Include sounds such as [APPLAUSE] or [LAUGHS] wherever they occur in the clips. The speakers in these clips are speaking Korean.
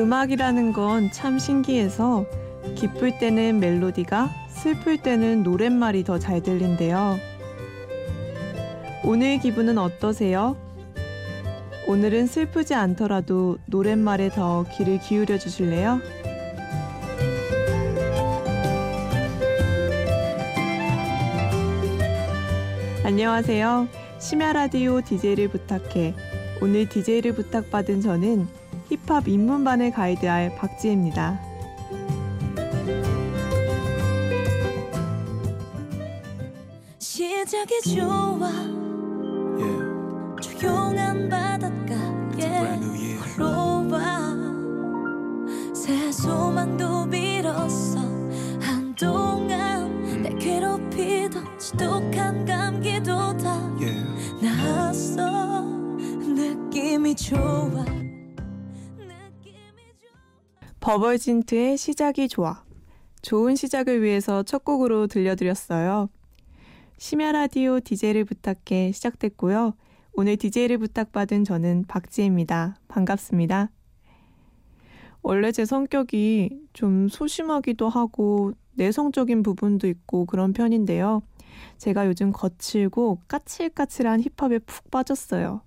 음악이라는 건 참 신기해서 기쁠 때는 멜로디가 슬플 때는 노랫말이 더 잘 들린대요. 오늘 기분은 어떠세요? 오늘은 슬프지 않더라도 노랫말에 더 귀를 기울여 주실래요? 안녕하세요. 심야 라디오 DJ를 부탁해. 오늘 DJ를 부탁받은 저는 힙합 입문반을 가이드할 박지혜입니다. 시작이 좋아 yeah. 조용한 바닷가에 걸어와 새 소망도 빌었어. 한동안 내 괴롭히던 지독한 감기도 다 yeah. 나았어. 느낌이 좋아 버벌진트의 시작이 좋아 좋은 시작을 위해서 첫 곡으로 들려드렸어요. 심야 라디오 DJ를 부탁해 시작됐고요. 오늘 DJ를 부탁받은 저는 박지혜입니다. 반갑습니다. 원래 제 성격이 좀 소심하기도 하고 내성적인 부분도 있고 그런 편인데요. 제가 요즘 거칠고 까칠까칠한 힙합에 푹 빠졌어요.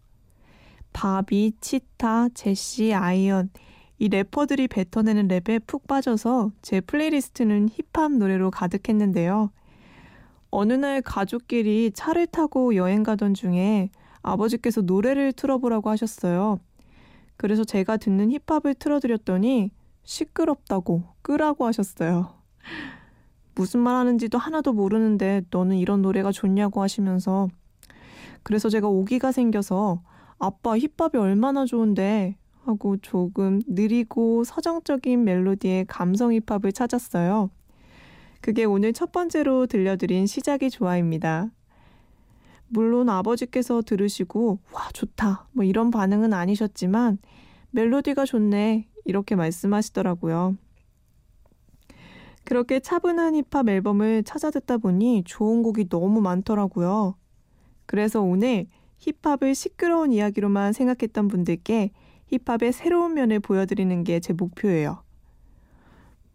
바비, 치타, 제시, 아이언 이 래퍼들이 뱉어내는 랩에 푹 빠져서 제 플레이리스트는 힙합 노래로 가득했는데요. 어느 날 가족끼리 차를 타고 여행 가던 중에 아버지께서 노래를 틀어보라고 하셨어요. 그래서 제가 듣는 힙합을 틀어드렸더니 시끄럽다고 끄라고 하셨어요. 무슨 말 하는지도 하나도 모르는데 너는 이런 노래가 좋냐고 하시면서 그래서 제가 오기가 생겨서 아빠 힙합이 얼마나 좋은데 하고 조금 느리고 서정적인 멜로디의 감성 힙합을 찾았어요. 그게 오늘 첫 번째로 들려드린 시작이 좋아입니다. 물론 아버지께서 들으시고 와 좋다 뭐 이런 반응은 아니셨지만 멜로디가 좋네 이렇게 말씀하시더라고요. 그렇게 차분한 힙합 앨범을 찾아 듣다 보니 좋은 곡이 너무 많더라고요. 그래서 오늘 힙합을 시끄러운 이야기로만 생각했던 분들께 힙합의 새로운 면을 보여드리는 게 제 목표예요.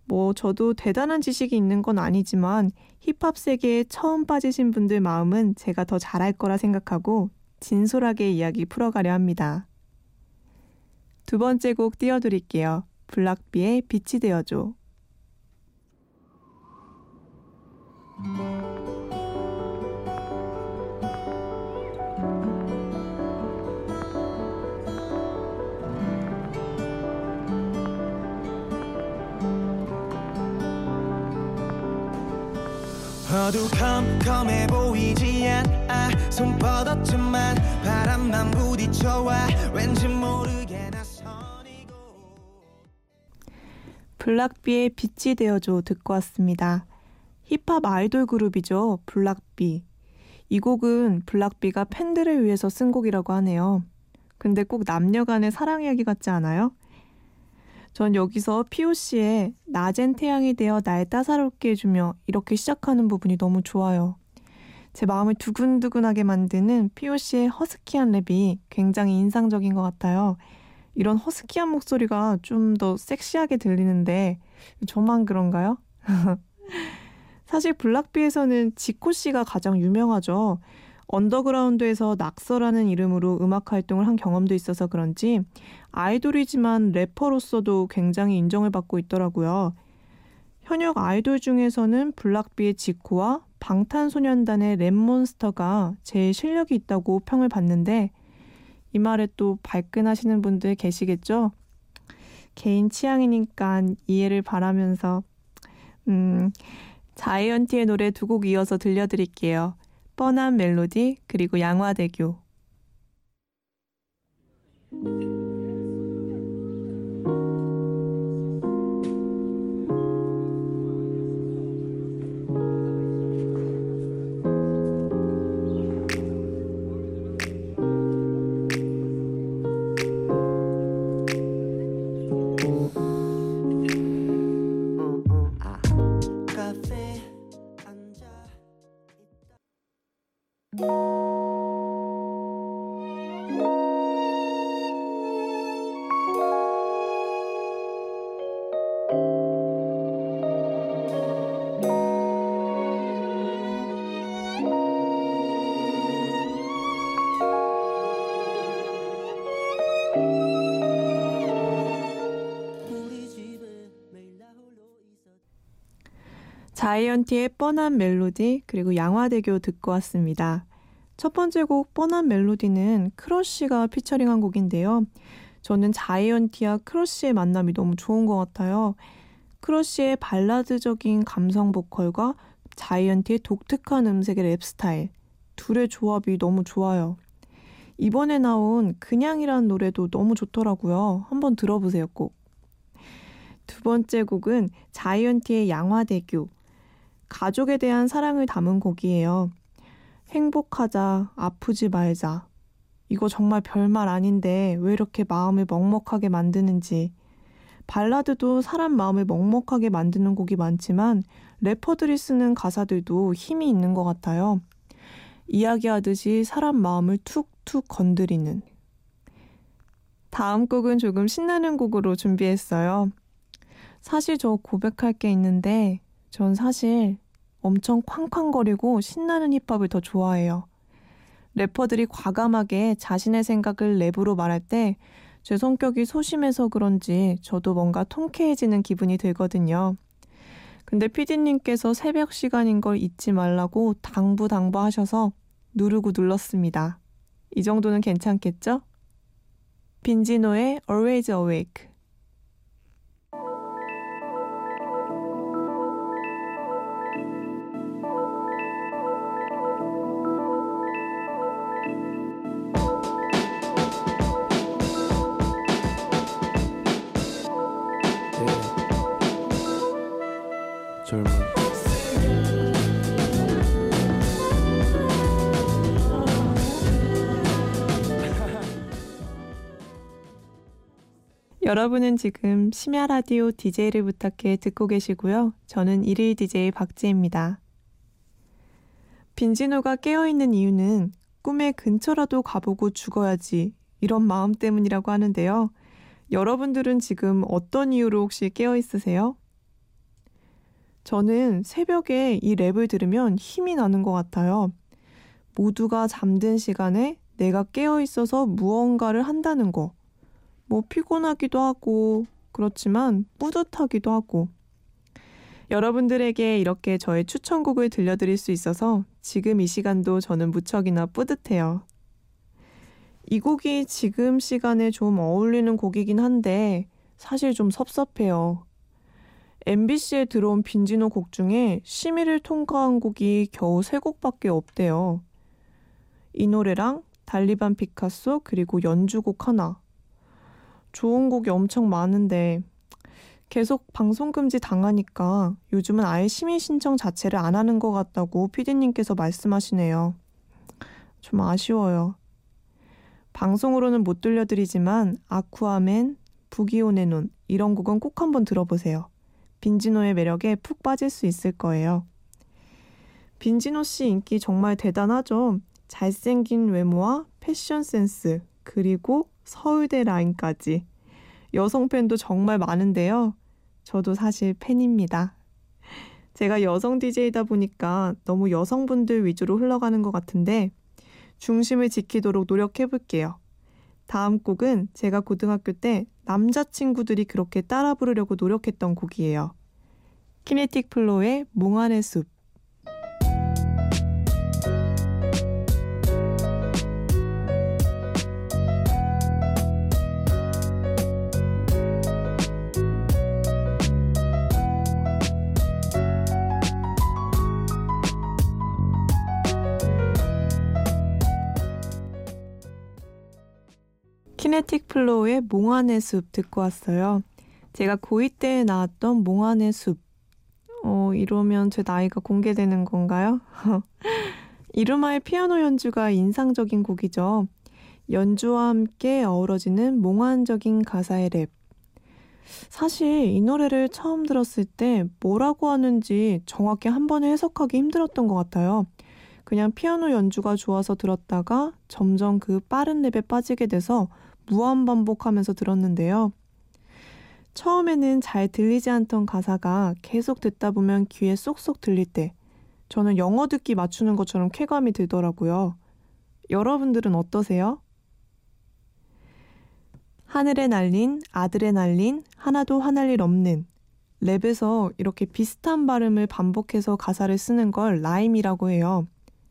뭐 저도 대단한 지식이 있는 건 아니지만 힙합 세계에 처음 빠지신 분들 마음은 제가 더 잘할 거라 생각하고 진솔하게 이야기 풀어가려 합니다. 두 번째 곡 띄워드릴게요. 블락비의 빛이 되어줘. 어두 컴컴해 보이지 않아 손뻗었지만 바람만 부딪혀와 왠지 모르게 나 선이고 블락비의 빛이 되어줘 듣고 왔습니다. 힙합 아이돌 그룹이죠. 블락비. 이 곡은 블락비가 팬들을 위해서 쓴 곡이라고 하네요. 근데 꼭 남녀 간의 사랑 이야기 같지 않아요? 전 여기서 POC의 낮엔 태양이 되어 날 따사롭게 해주며 이렇게 시작하는 부분이 너무 좋아요. 제 마음을 두근두근하게 만드는 POC의 허스키한 랩이 굉장히 인상적인 것 같아요. 이런 허스키한 목소리가 좀 더 섹시하게 들리는데 저만 그런가요? [LAUGHS] 사실 블락비에서는 지코 씨가 가장 유명하죠. 언더그라운드에서 낙서라는 이름으로 음악 활동을 한 경험도 있어서 그런지 아이돌이지만 래퍼로서도 굉장히 인정을 받고 있더라고요. 현역 아이돌 중에서는 블락비의 지코와 방탄소년단의 랩몬스터가 제일 실력이 있다고 평을 받는데 이 말에 또 발끈하시는 분들 계시겠죠? 개인 취향이니까 이해를 바라면서 음, 자이언티의 노래 두 곡 이어서 들려드릴게요. 뻔한 멜로디 그리고 양화대교 자이언티의 뻔한 멜로디 그리고 양화대교 듣고 왔습니다. 첫 번째 곡 뻔한 멜로디는 크러쉬가 피처링한 곡인데요. 저는 자이언티와 크러쉬의 만남이 너무 좋은 것 같아요. 크러쉬의 발라드적인 감성 보컬과 자이언티의 독특한 음색의 랩 스타일. 둘의 조합이 너무 좋아요. 이번에 나온 그냥이란 노래도 너무 좋더라고요. 한번 들어보세요, 꼭. 두 번째 곡은 자이언티의 양화대교. 가족에 대한 사랑을 담은 곡이에요. 행복하자, 아프지 말자. 이거 정말 별말 아닌데 왜 이렇게 마음을 먹먹하게 만드는지. 발라드도 사람 마음을 먹먹하게 만드는 곡이 많지만 래퍼들이 쓰는 가사들도 힘이 있는 것 같아요. 이야기하듯이 사람 마음을 툭툭 건드리는. 다음 곡은 조금 신나는 곡으로 준비했어요. 사실 저 고백할 게 있는데 전 사실 엄청 쾅쾅거리고 신나는 힙합을 더 좋아해요. 래퍼들이 과감하게 자신의 생각을 랩으로 말할 때 제 성격이 소심해서 그런지 저도 뭔가 통쾌해지는 기분이 들거든요. 근데 피디님께서 새벽 시간인 걸 잊지 말라고 당부 당부 하셔서 누르고 눌렀습니다. 이 정도는 괜찮겠죠? 빈지노의 Always Awake 여러분은 지금 심야 라디오 DJ를 부탁해 듣고 계시고요. 저는 일일 DJ 박지입니다. 빈지노가 깨어있는 이유는 꿈의 근처라도 가보고 죽어야지 이런 마음 때문이라고 하는데요. 여러분들은 지금 어떤 이유로 혹시 깨어 있으세요? 저는 새벽에 이 랩을 들으면 힘이 나는 것 같아요. 모두가 잠든 시간에 내가 깨어 있어서 무언가를 한다는 거. 뭐 피곤하기도 하고 그렇지만 뿌듯하기도 하고 여러분들에게 이렇게 저의 추천곡을 들려드릴 수 있어서 지금 이 시간도 저는 무척이나 뿌듯해요. 이 곡이 지금 시간에 좀 어울리는 곡이긴 한데 사실 좀 섭섭해요. MBC에 들어온 빈지노 곡 중에 심의를 통과한 곡이 겨우 세 곡밖에 없대요. 이 노래랑 달리반 피카소 그리고 연주곡 하나 좋은 곡이 엄청 많은데 계속 방송 금지 당하니까 요즘은 아예 심의 신청 자체를 안 하는 것 같다고 피디님께서 말씀하시네요. 좀 아쉬워요. 방송으로는 못 들려드리지만 아쿠아맨, 부기온의 눈 이런 곡은 꼭 한번 들어보세요. 빈지노의 매력에 푹 빠질 수 있을 거예요. 빈지노 씨 인기 정말 대단하죠. 잘생긴 외모와 패션 센스, 그리고 서울대 라인까지. 여성 팬도 정말 많은데요. 저도 사실 팬입니다. 제가 여성 DJ이다 보니까 너무 여성분들 위주로 흘러가는 것 같은데 중심을 지키도록 노력해 볼게요. 다음 곡은 제가 고등학교 때 남자친구들이 그렇게 따라 부르려고 노력했던 곡이에요. 키네틱 플로의 몽환의 숲. 키네틱 플로우의 몽환의 숲 듣고 왔어요. 제가 고2 때 나왔던 몽환의 숲. 어, 이러면 제 나이가 공개되는 건가요? [LAUGHS] 이루마의 피아노 연주가 인상적인 곡이죠. 연주와 함께 어우러지는 몽환적인 가사의 랩. 사실 이 노래를 처음 들었을 때 뭐라고 하는지 정확히 한 번에 해석하기 힘들었던 것 같아요. 그냥 피아노 연주가 좋아서 들었다가 점점 그 빠른 랩에 빠지게 돼서 무한 반복하면서 들었는데요. 처음에는 잘 들리지 않던 가사가 계속 듣다 보면 귀에 쏙쏙 들릴 때 저는 영어 듣기 맞추는 것처럼 쾌감이 들더라고요. 여러분들은 어떠세요? 하늘에 날린 아들에 날린 하나도 화날 일 없는 랩에서 이렇게 비슷한 발음을 반복해서 가사를 쓰는 걸 rhyme이라고 해요.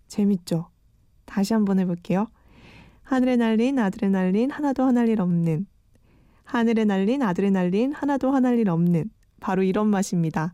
재밌죠? 다시 한번 해볼게요. 하늘에 날린 아드레날린 하나도 화날 일 없는 하늘에 날린 아드레날린 하나도 화날 일 없는 바로 이런 맛입니다.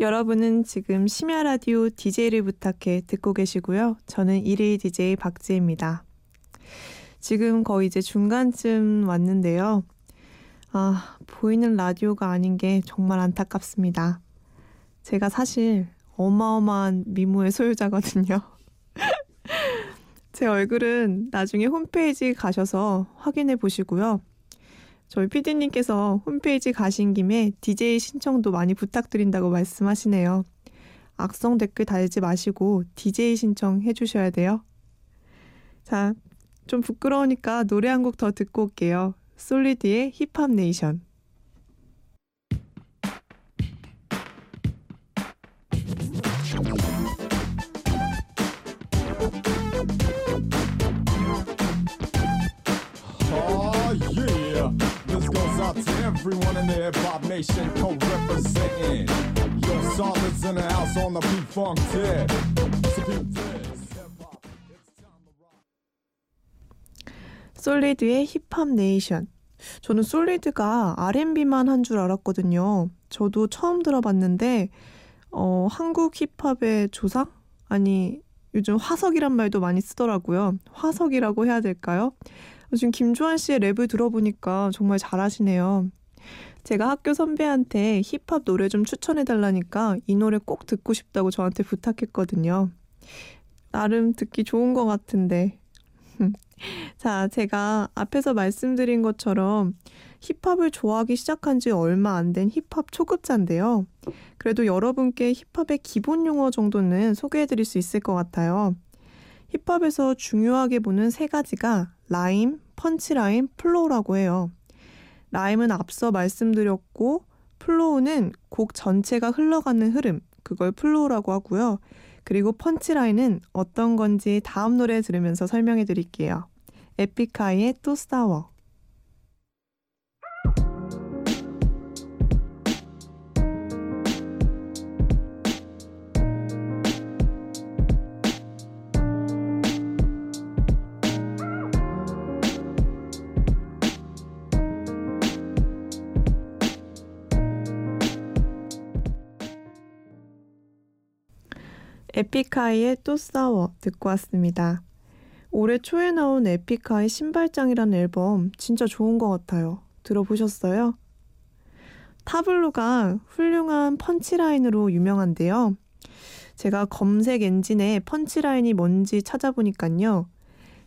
여러분은 지금 심야 라디오 DJ를 부탁해 듣고 계시고요. 저는 1일 DJ 박지혜입니다. 지금 거의 이제 중간쯤 왔는데요. 아, 보이는 라디오가 아닌 게 정말 안타깝습니다. 제가 사실 어마어마한 미모의 소유자거든요. [LAUGHS] 제 얼굴은 나중에 홈페이지 가셔서 확인해 보시고요. 저희 PD님께서 홈페이지 가신 김에 DJ 신청도 많이 부탁드린다고 말씀하시네요. 악성 댓글 달지 마시고 DJ 신청해 주셔야 돼요. 자, 좀 부끄러우니까 노래 한 곡 더 듣고 올게요. 솔리드의 힙합 네이션. Out to everyone in the hip hop nation co-representing. Yo, Solids in the house on the tip. Time to rock. 솔리드의 힙합 네이션. 저는 솔리드가 R&B만 한 줄 알았거든요. 저도 처음 들어봤는데 어, 한국 힙합의 조상? 아니 요즘 화석이란 말도 많이 쓰더라고요. 화석이라고 해야 될까요? 요즘 김조한 씨의 랩을 들어보니까 정말 잘하시네요. 제가 학교 선배한테 힙합 노래 좀 추천해 달라니까 이 노래 꼭 듣고 싶다고 저한테 부탁했거든요. 나름 듣기 좋은 것 같은데. [LAUGHS] 자, 제가 앞에서 말씀드린 것처럼 힙합을 좋아하기 시작한 지 얼마 안 된 힙합 초급자인데요. 그래도 여러분께 힙합의 기본 용어 정도는 소개해 드릴 수 있을 것 같아요. 힙합에서 중요하게 보는 세 가지가 rhyme, punchline, flow라고 해요. rhyme은 앞서 말씀드렸고, flow는 곡 전체가 흘러가는 흐름, 그걸 flow라고 하고요. 그리고 punchline은 어떤 건지 다음 노래 들으면서 설명해 드릴게요. 에픽하이의 또 싸워. 에픽하이의 또 싸워 듣고 왔습니다. 올해 초에 나온 에픽하이 신발장이라는 앨범 진짜 좋은 것 같아요. 들어보셨어요? 타블로가 훌륭한 펀치라인으로 유명한데요. 제가 검색 엔진에 펀치라인이 뭔지 찾아보니까요.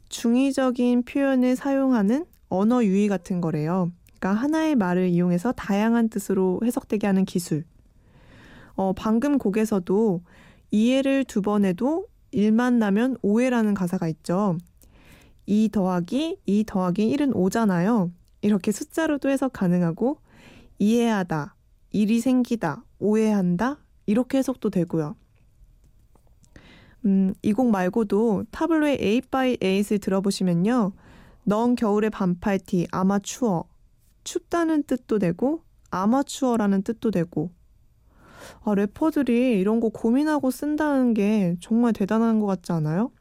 중의적인 표현을 사용하는 언어 유희 같은 거래요. 그러니까 하나의 말을 이용해서 다양한 뜻으로 해석되게 하는 기술. 어, 방금 곡에서도 이해를 두 번 해도 일만 나면 오해라는 가사가 있죠. 2 더하기 2 더하기 1은 5잖아요. 이렇게 숫자로도 해석 가능하고 이해하다, 일이 생기다, 오해한다 이렇게 해석도 되고요. 음, 이 곡 말고도 타블로의 8 by 8을 들어보시면요. 넌 겨울의 반팔티 아마 추워. 춥다는 뜻도 되고 아마추어라는 뜻도 되고 아, 래퍼들이 이런 거 고민하고 쓴다는 게 정말 대단한 것 같지 않아요?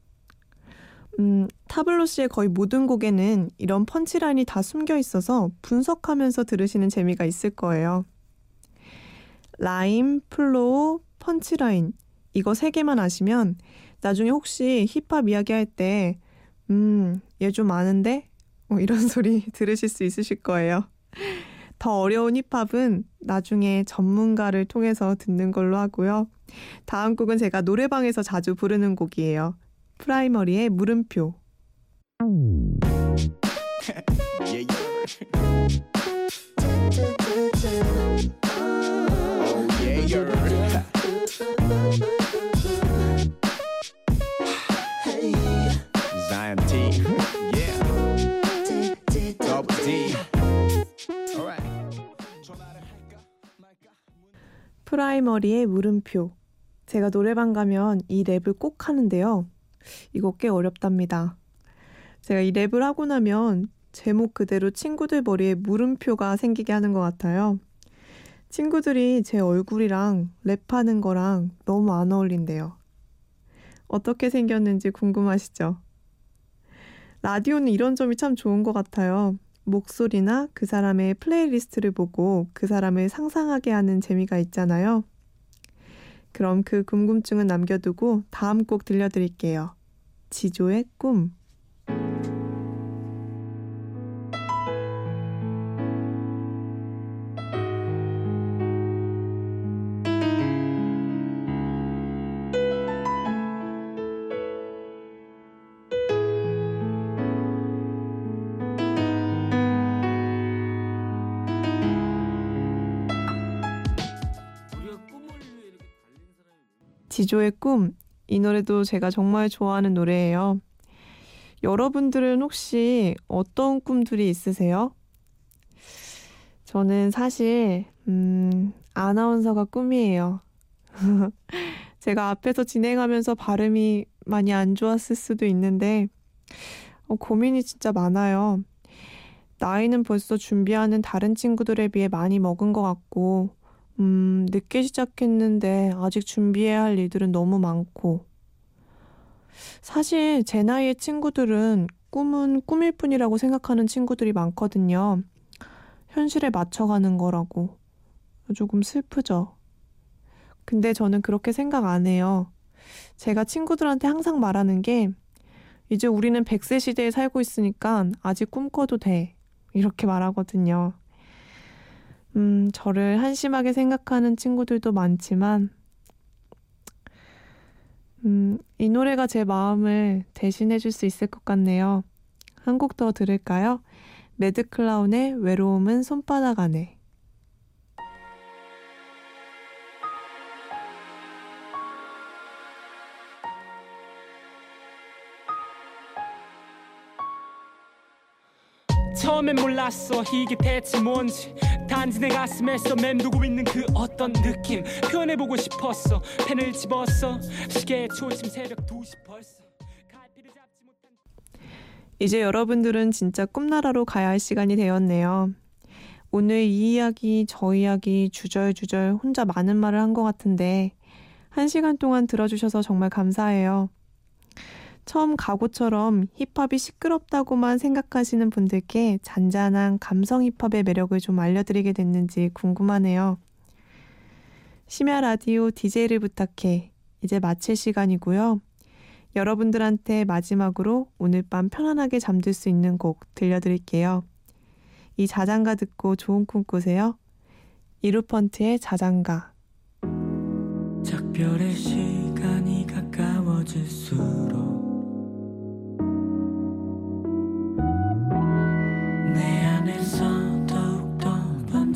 음, 타블로 씨의 거의 모든 곡에는 이런 punchline이 다 숨겨 있어서 분석하면서 들으시는 재미가 있을 거예요. rhyme, flow, punchline 이거 세 개만 아시면 나중에 혹시 힙합 이야기할 때 음, 얘 좀 아는데? 뭐 이런 [LAUGHS] 소리 들으실 수 있으실 거예요. 더 어려운 힙합은 나중에 전문가를 통해서 듣는 걸로 하고요. 다음 곡은 제가 노래방에서 자주 부르는 곡이에요. 프라이머리의 물음표. Zion. Yeah. Double D. All right. 프라이머리의 물음표. 제가 노래방 가면 이 랩을 꼭 하는데요. 이거 꽤 어렵답니다. 제가 이 랩을 하고 나면 제목 그대로 친구들 머리에 물음표가 생기게 하는 것 같아요. 친구들이 제 얼굴이랑 랩하는 거랑 너무 안 어울린대요. 어떻게 생겼는지 궁금하시죠? 라디오는 이런 점이 참 좋은 것 같아요. 목소리나 그 사람의 playlist를 보고 그 사람을 상상하게 하는 재미가 있잖아요. 그럼 그 궁금증은 남겨두고 다음 곡 들려드릴게요. 지조의 꿈. 지조의 꿈. 이 노래도 제가 정말 좋아하는 노래예요. 여러분들은 혹시 어떤 꿈들이 있으세요? 저는 사실, 음, 아나운서가 꿈이에요. [LAUGHS] 제가 앞에서 진행하면서 발음이 많이 안 좋았을 수도 있는데, 어, 고민이 진짜 많아요. 나이는 벌써 준비하는 다른 친구들에 비해 많이 먹은 것 같고, 음, 늦게 시작했는데 아직 준비해야 할 일들은 너무 많고. 사실 제 나이의 친구들은 꿈은 꿈일 뿐이라고 생각하는 친구들이 많거든요. 현실에 맞춰가는 거라고. 조금 슬프죠. 근데 저는 그렇게 생각 안 해요. 제가 친구들한테 항상 말하는 게 이제 우리는 100세 시대에 살고 있으니까 아직 꿈꿔도 돼. 이렇게 말하거든요. 음, 저를 한심하게 생각하는 친구들도 많지만, 음, 이 노래가 제 마음을 대신해 줄 수 있을 것 같네요. 한 곡 더 들을까요? 매드클라운의 외로움은 손바닥 안에. 처음엔 몰랐어 이게 대체 뭔지. 단지 내 가슴에서 맴돌고 있는 그 어떤 느낌. 표현해보고 싶었어. 펜을 집었어. 시계의 초침 새벽 2시 벌써. 이제 여러분들은 진짜 꿈나라로 가야 할 시간이 되었네요. 오늘 이 이야기, 저 이야기 주절주절 혼자 많은 말을 한 것 같은데, 한 시간 동안 들어주셔서 정말 감사해요. 처음 가고처럼 힙합이 시끄럽다고만 생각하시는 분들께 잔잔한 감성 힙합의 매력을 좀 알려드리게 됐는지 궁금하네요. 심야 라디오 DJ를 부탁해. 이제 마칠 시간이고요. 여러분들한테 마지막으로 오늘 밤 편안하게 잠들 수 있는 곡 들려드릴게요. 이 자장가 듣고 좋은 꿈 꾸세요. 이루펀트의 자장가. 작별의 시간이 가까워질수록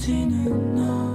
continent now.